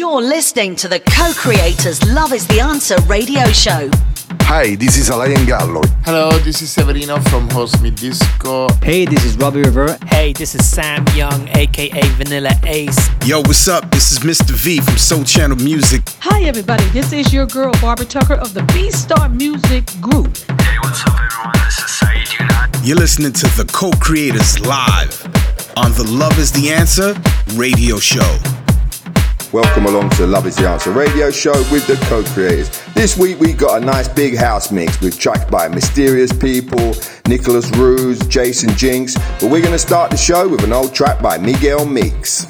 You're listening to the co creators Love is the Answer radio show. Hi, this is Alain Gallo. Hello, this is Severino from Horse Meat Disco. Hey, this is Robbie Rivera. Hey, this is Sam Young, aka Vanilla Ace. Yo, what's up? This is Mr. V from Sole Channel Music. Hi, everybody. This is your girl, Barbara Tucker of the B Star Music Group. Hey, what's up, everyone? This is Saeed Younan. You're listening to the co creators live on the Love is the Answer radio show. Welcome along to Love is the Answer radio show with the co creators. This week we got a nice big house mix with tracks by Mysterious People, Nicholas Ruse, Jason Jinx. But we're going to start the show with an old track by Miguel Migs.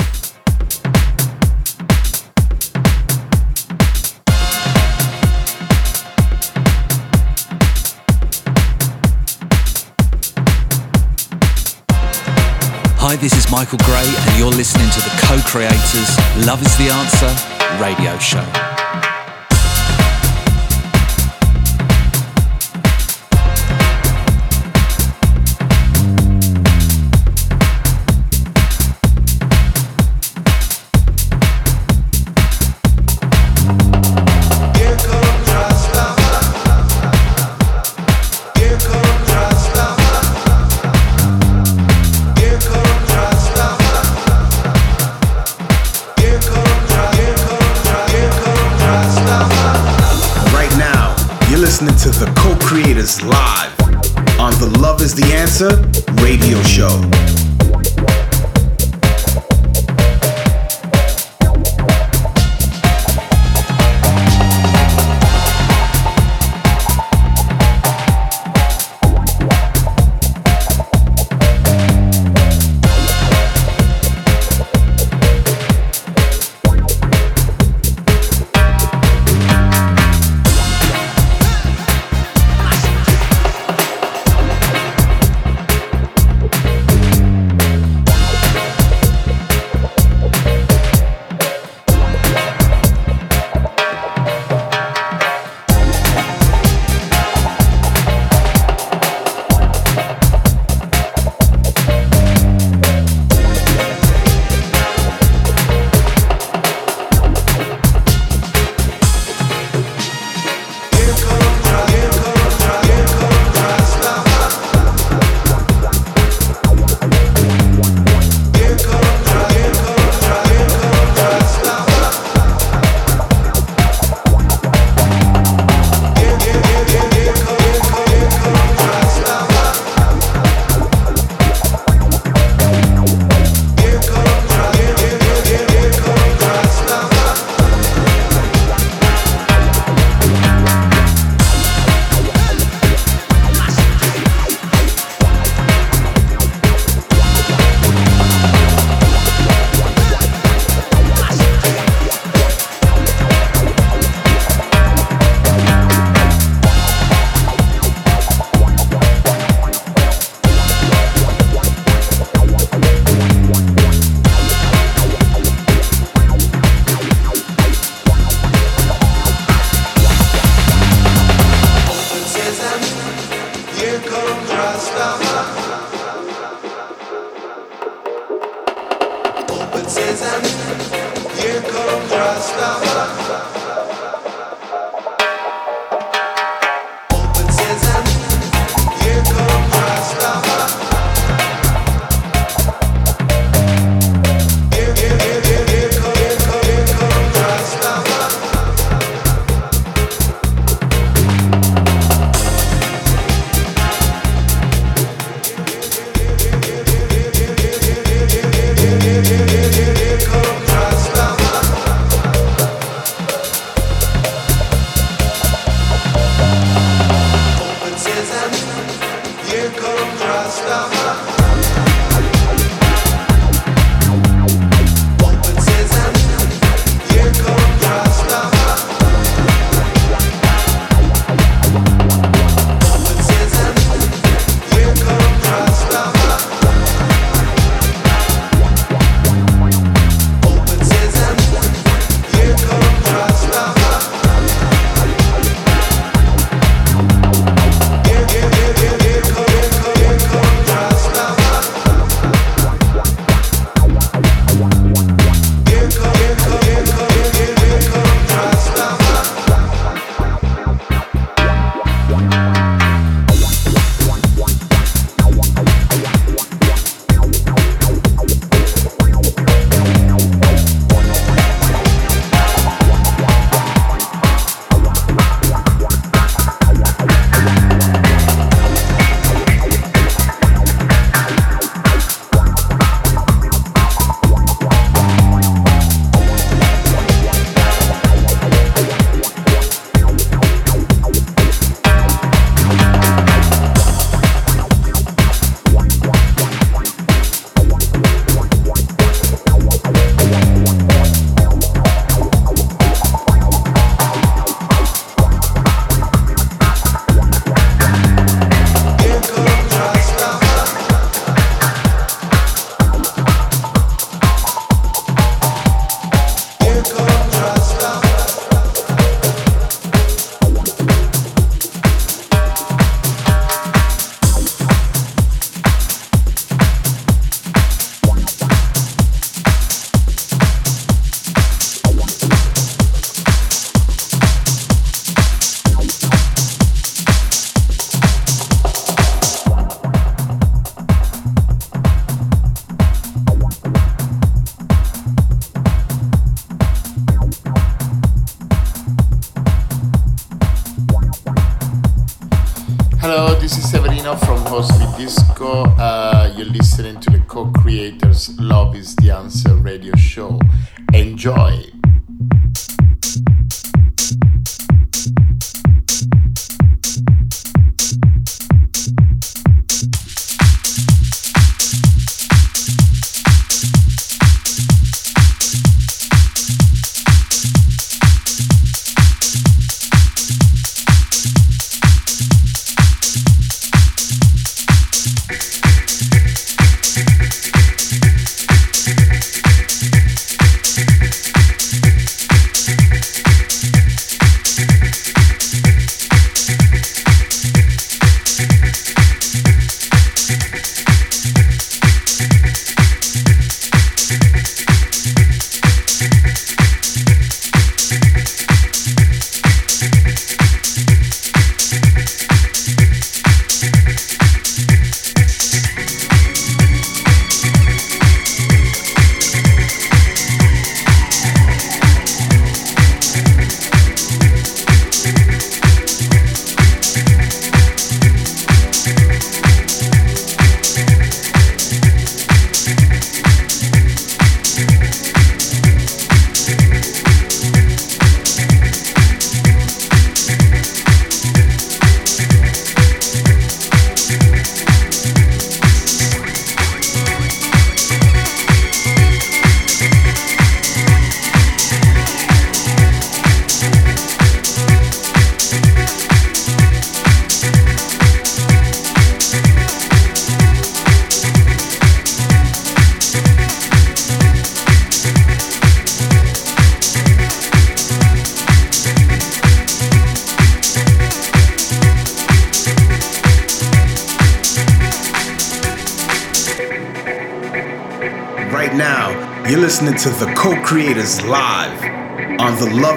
This is Michael Gray, and you're listening to the co creators Love is the Answer radio show. Is Rastafari.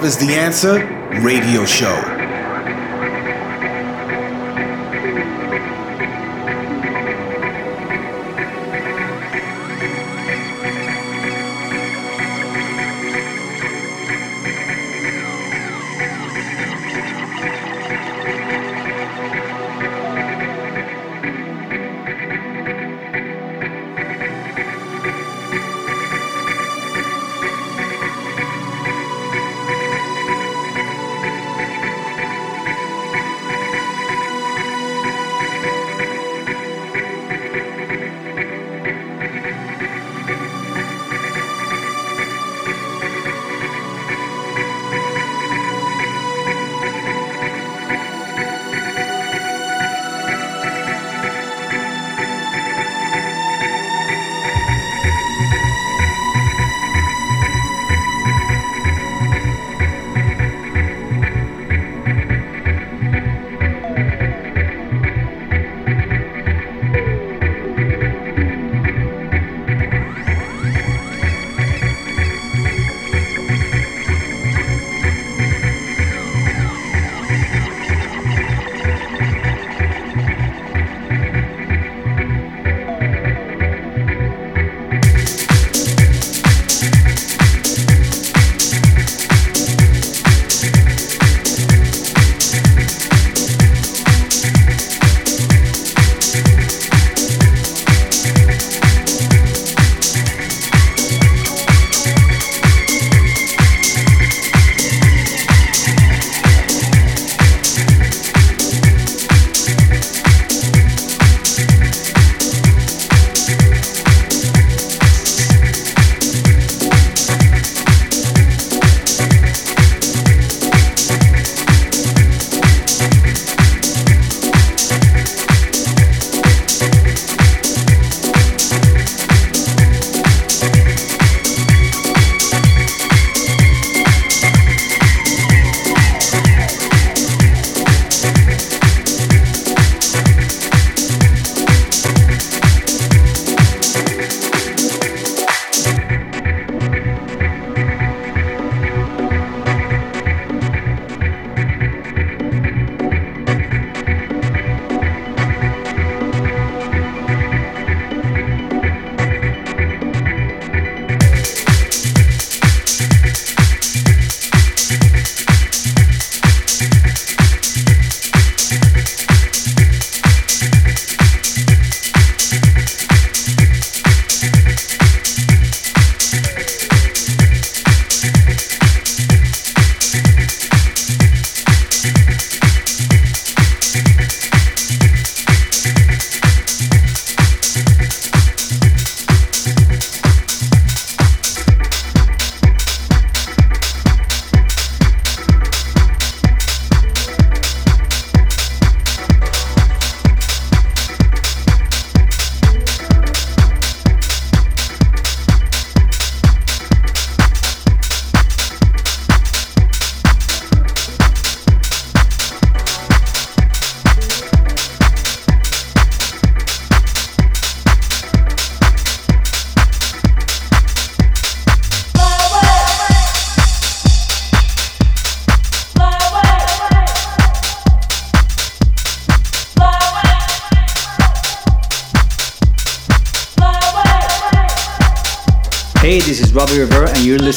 Is the Answer radio show.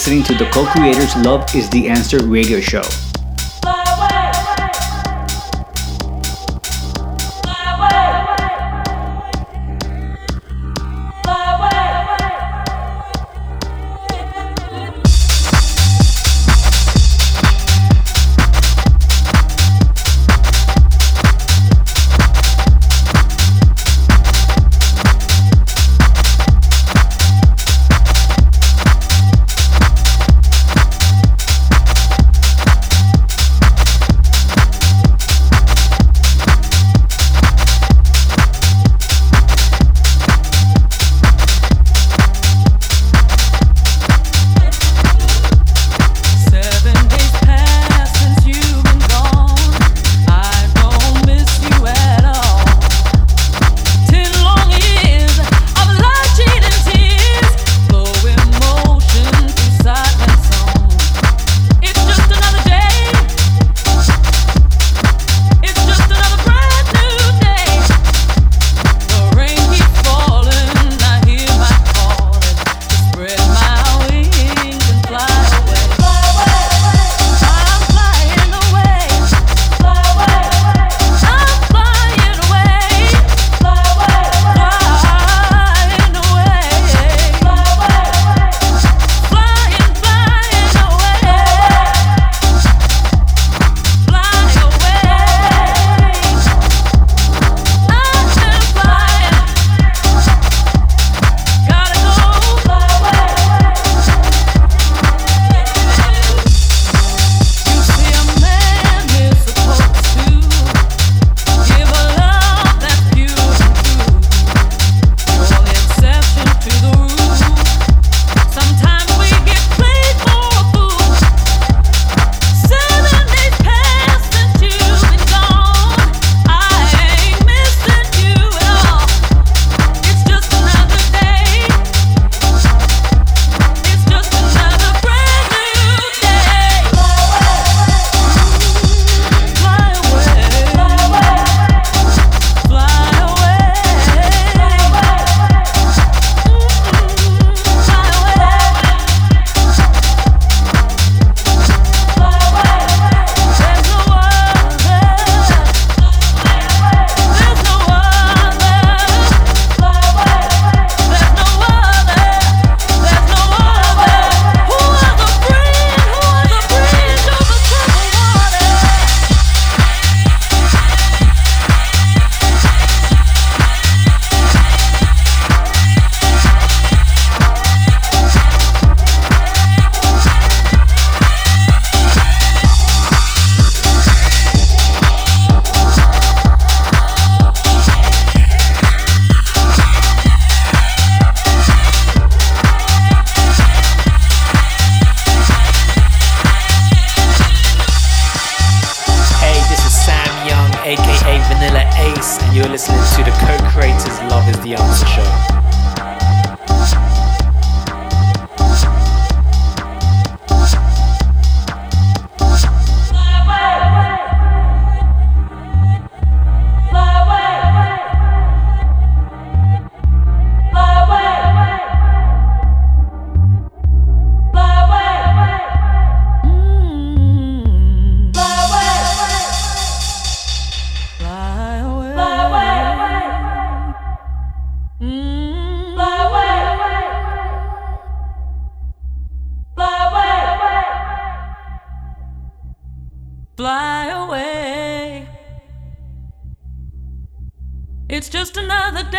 Listening to the Co Creators Love is the Answer radio show.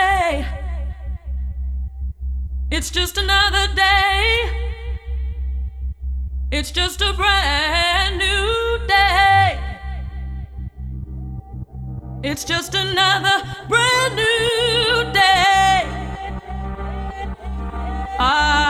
day. It's just another day. It's just a brand new day. It's just another brand new day. I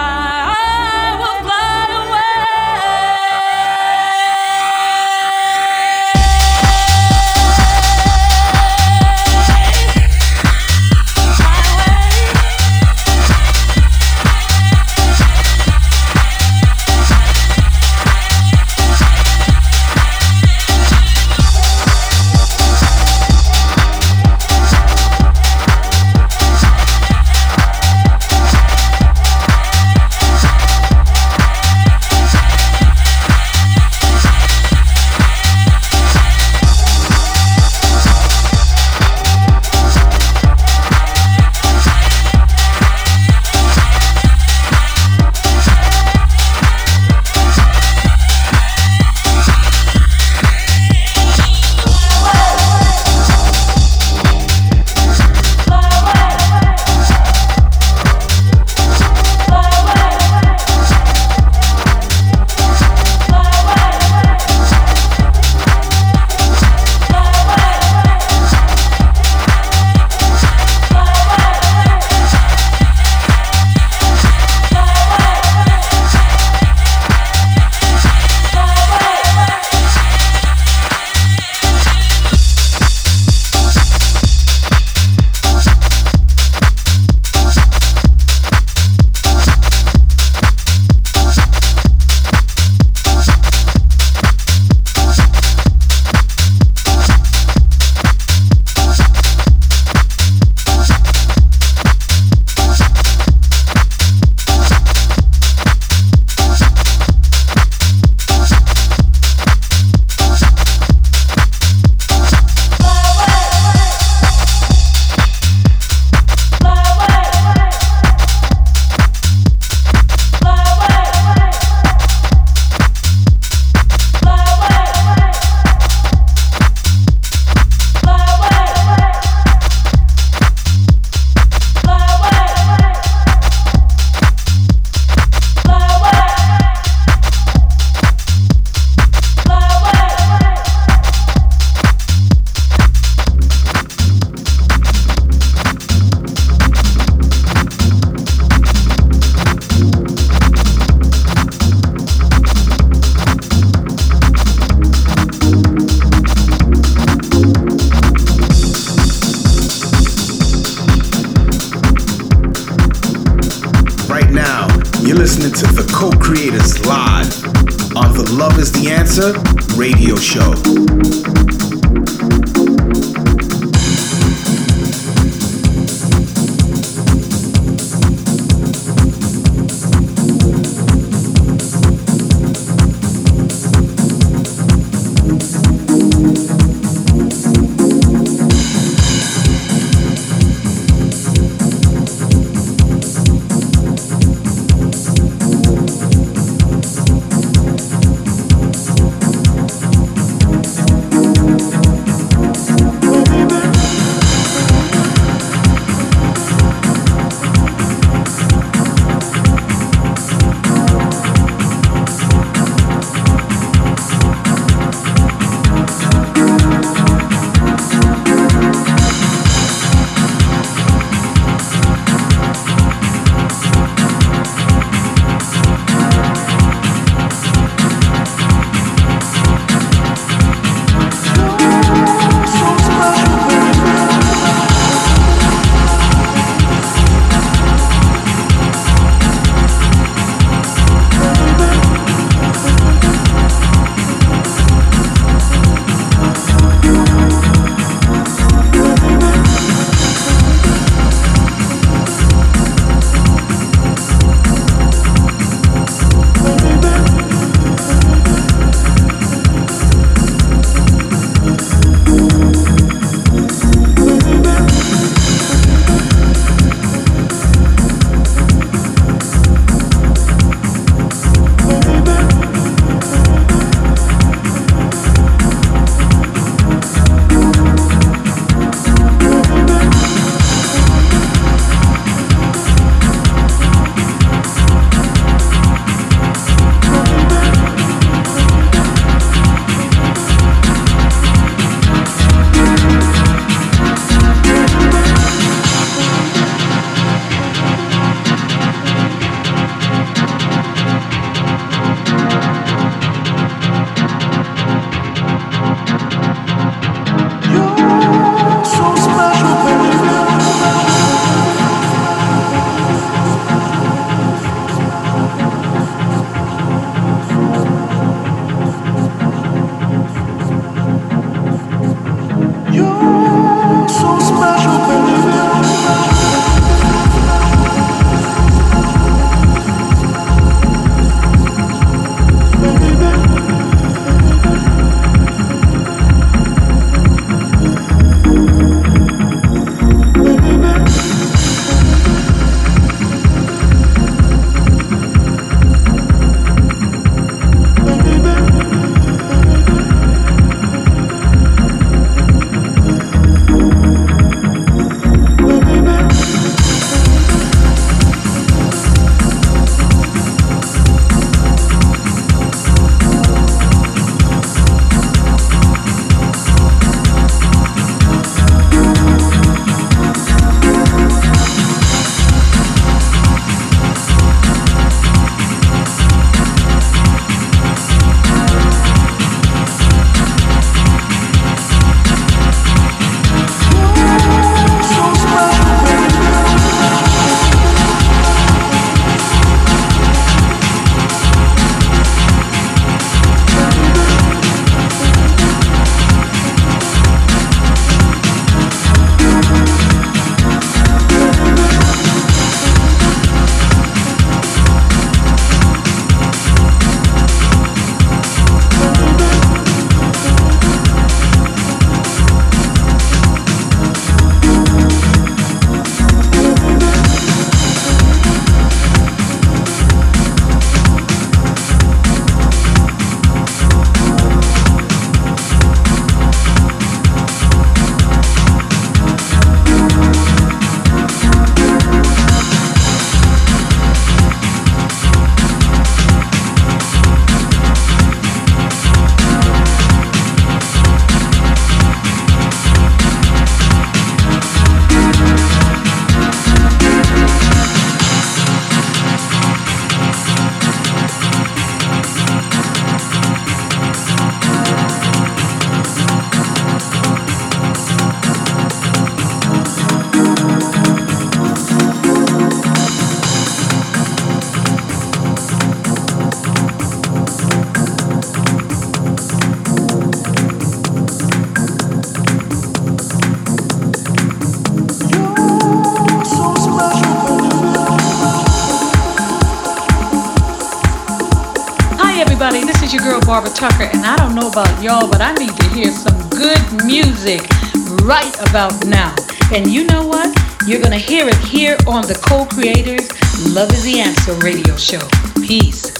about now. And you know what? You're gonna hear it here on the Co-Creators Love is the Answer radio show. Peace.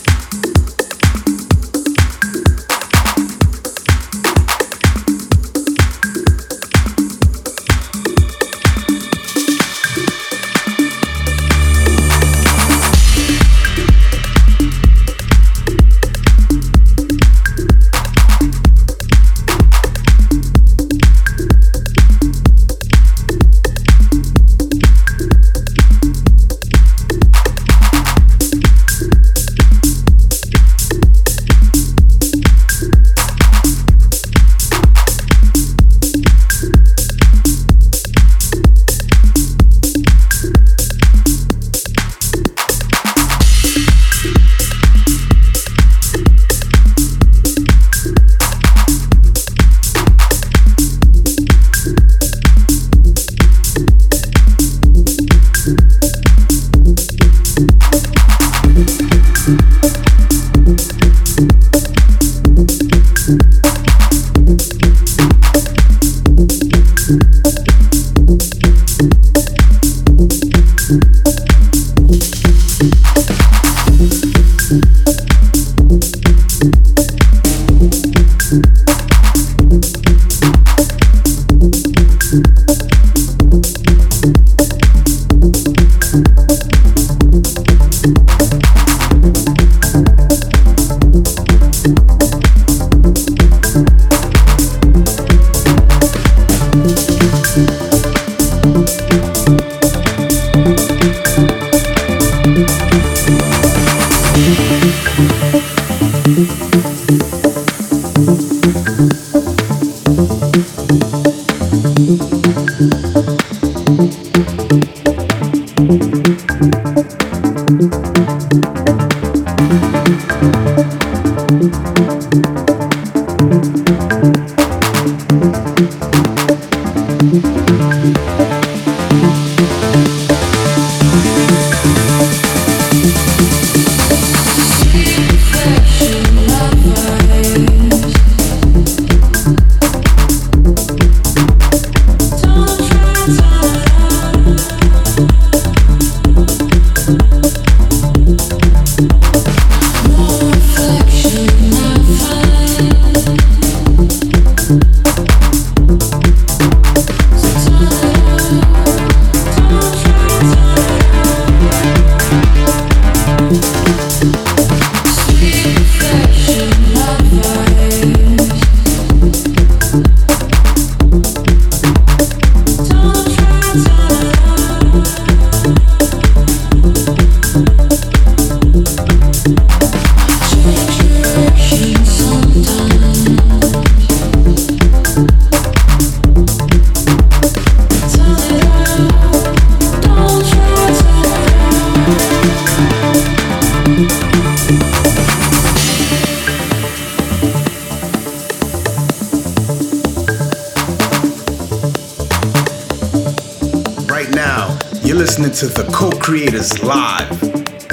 Creators live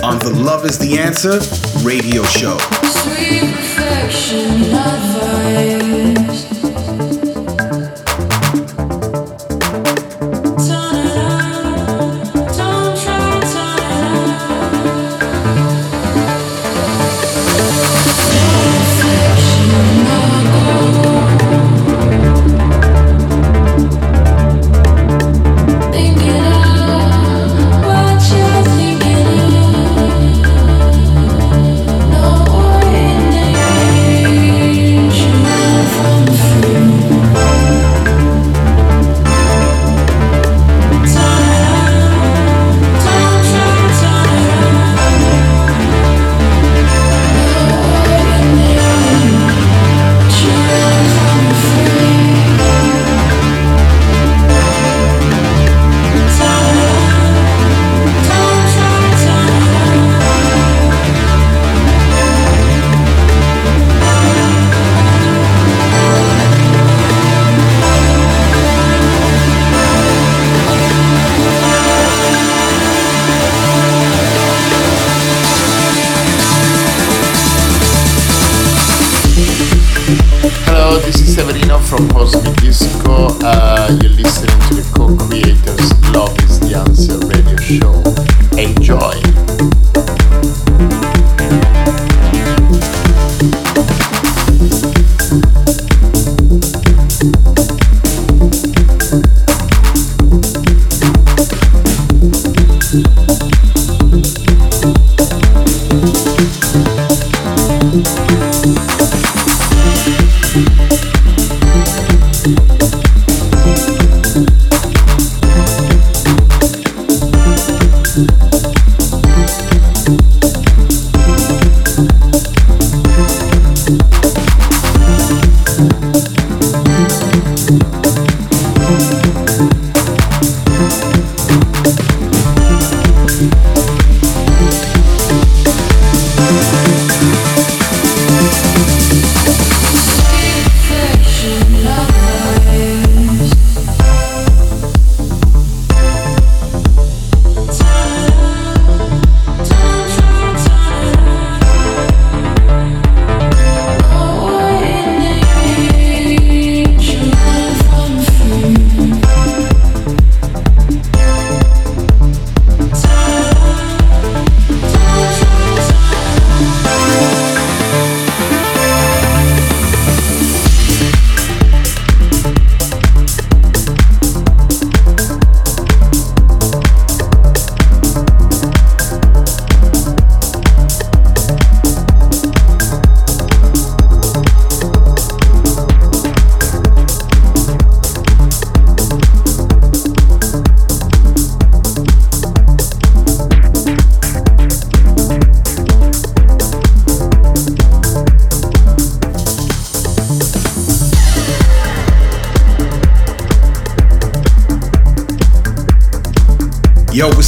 on the Love is the Answer radio show.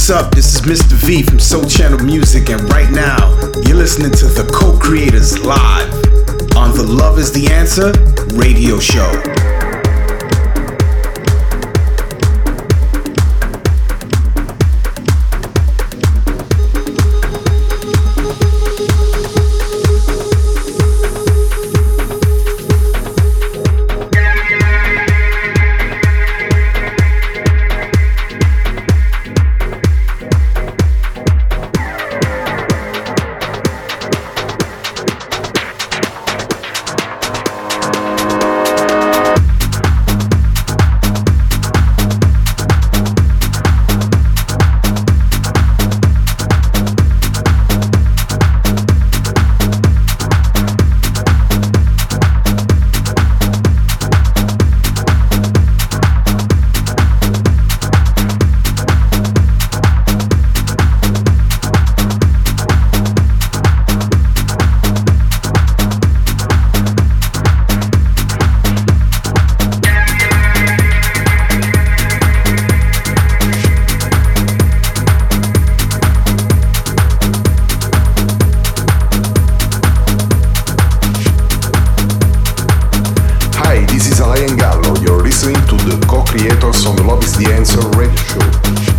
What's up? This is Mr. V from Sole Channel Music, and right now you're listening to the co creators live on the Love is the Answer radio show. This is Alain Gallo. You're listening to the co-creators on the Love is the Answer radio show.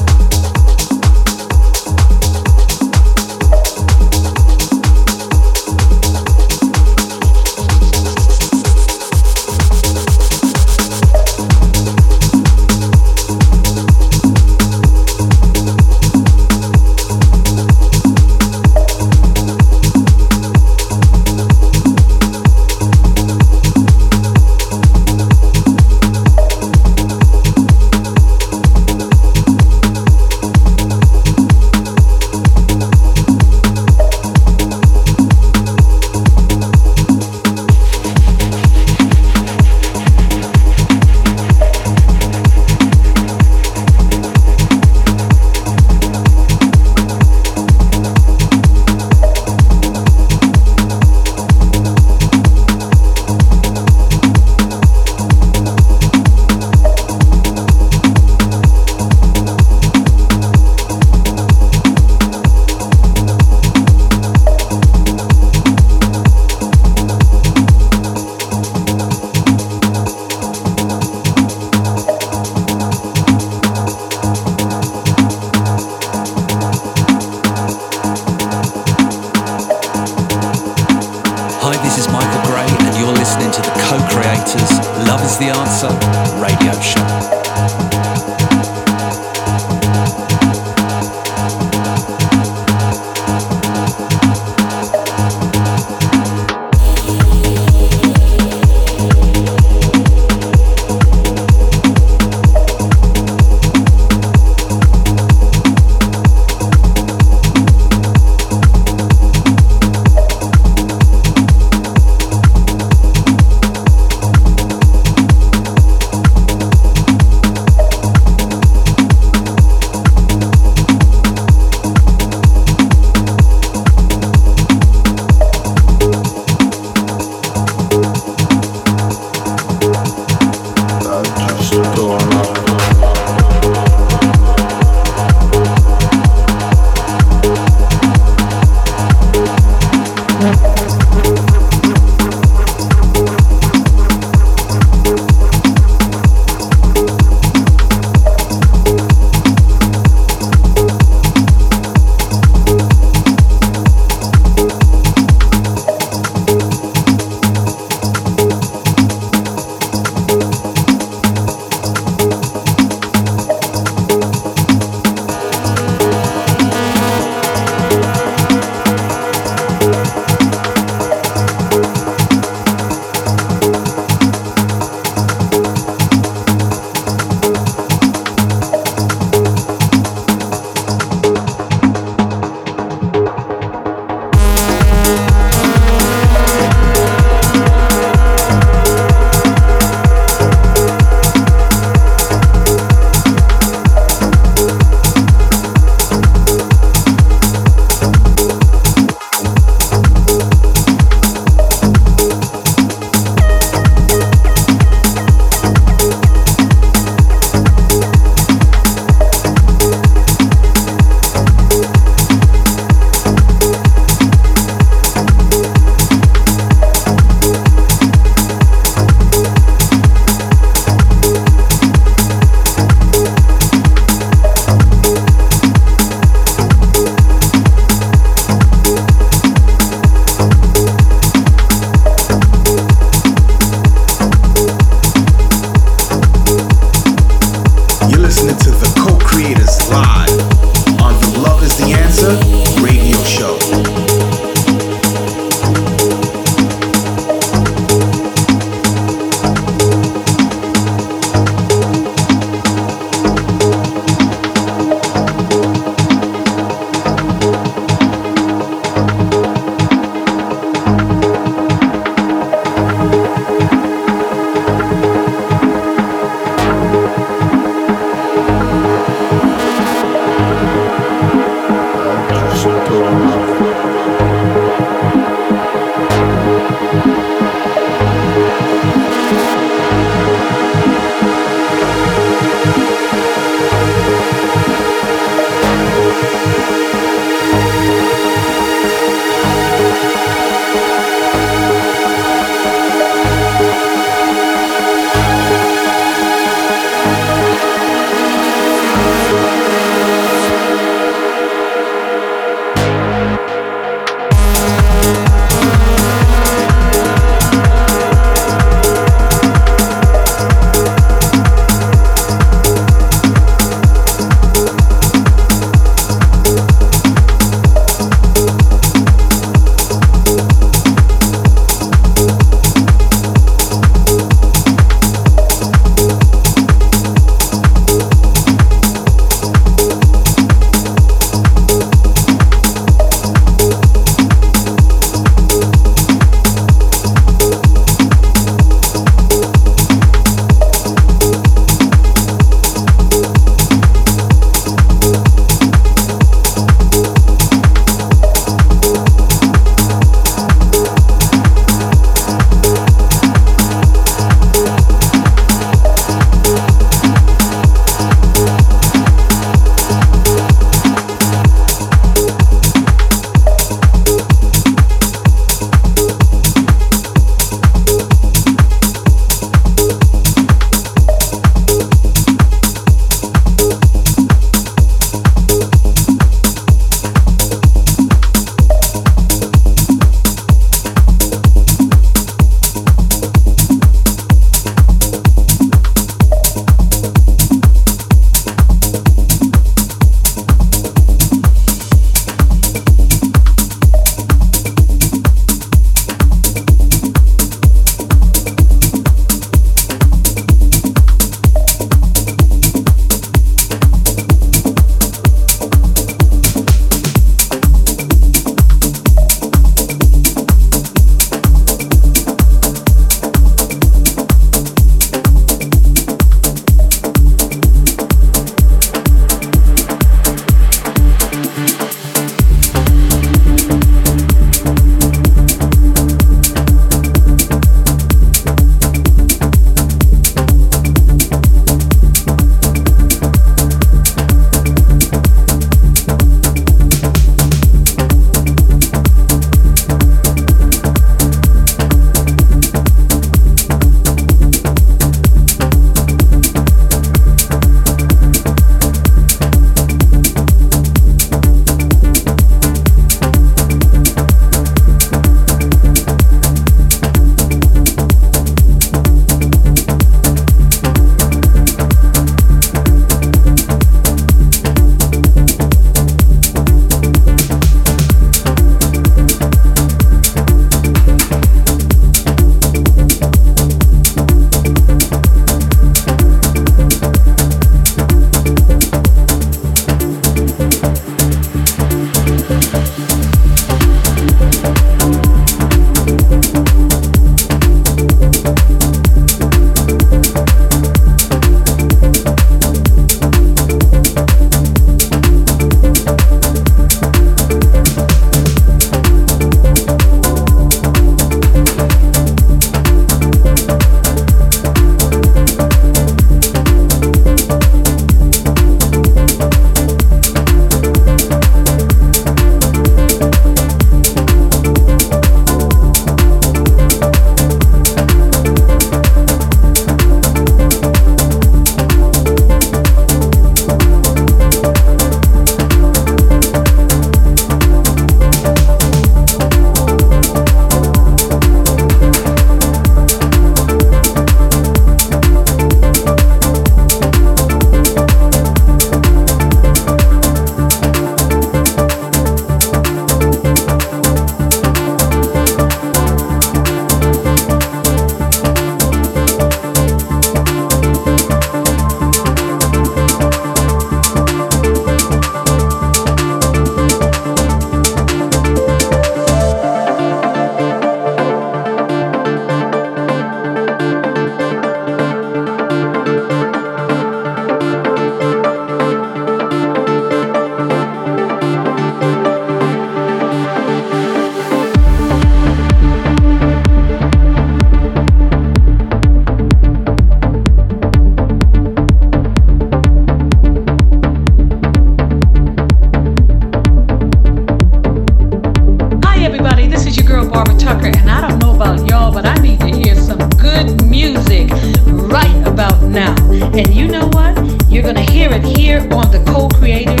On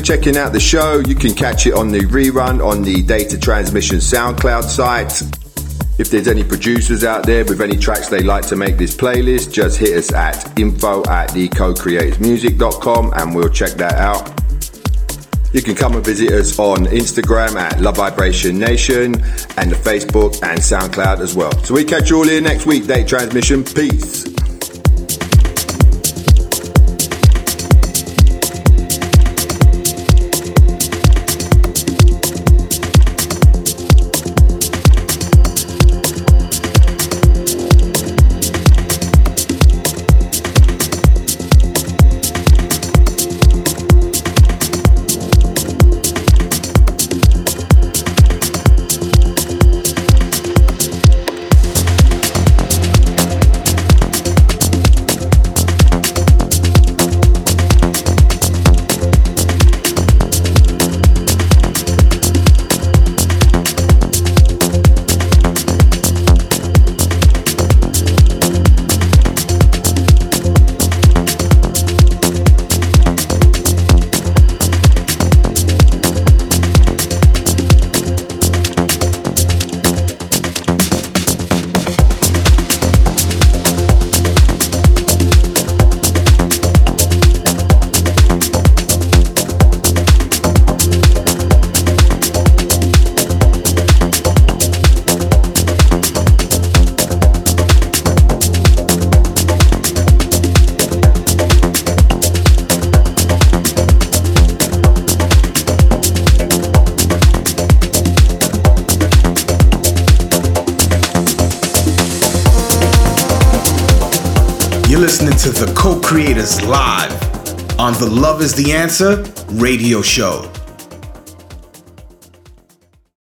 checking out the show. You can catch it on the rerun on the Data Transmission SoundCloud site. If there's any producers out there with any tracks they'd like to make this playlist, just hit us at info at thecocreatorsmusic.com and we'll check that out. You can come and visit us on Instagram at Love Vibration Nation and the Facebook and SoundCloud as well. So we catch you all here next week, Data Transmission. Peace. Love is the Answer radio show.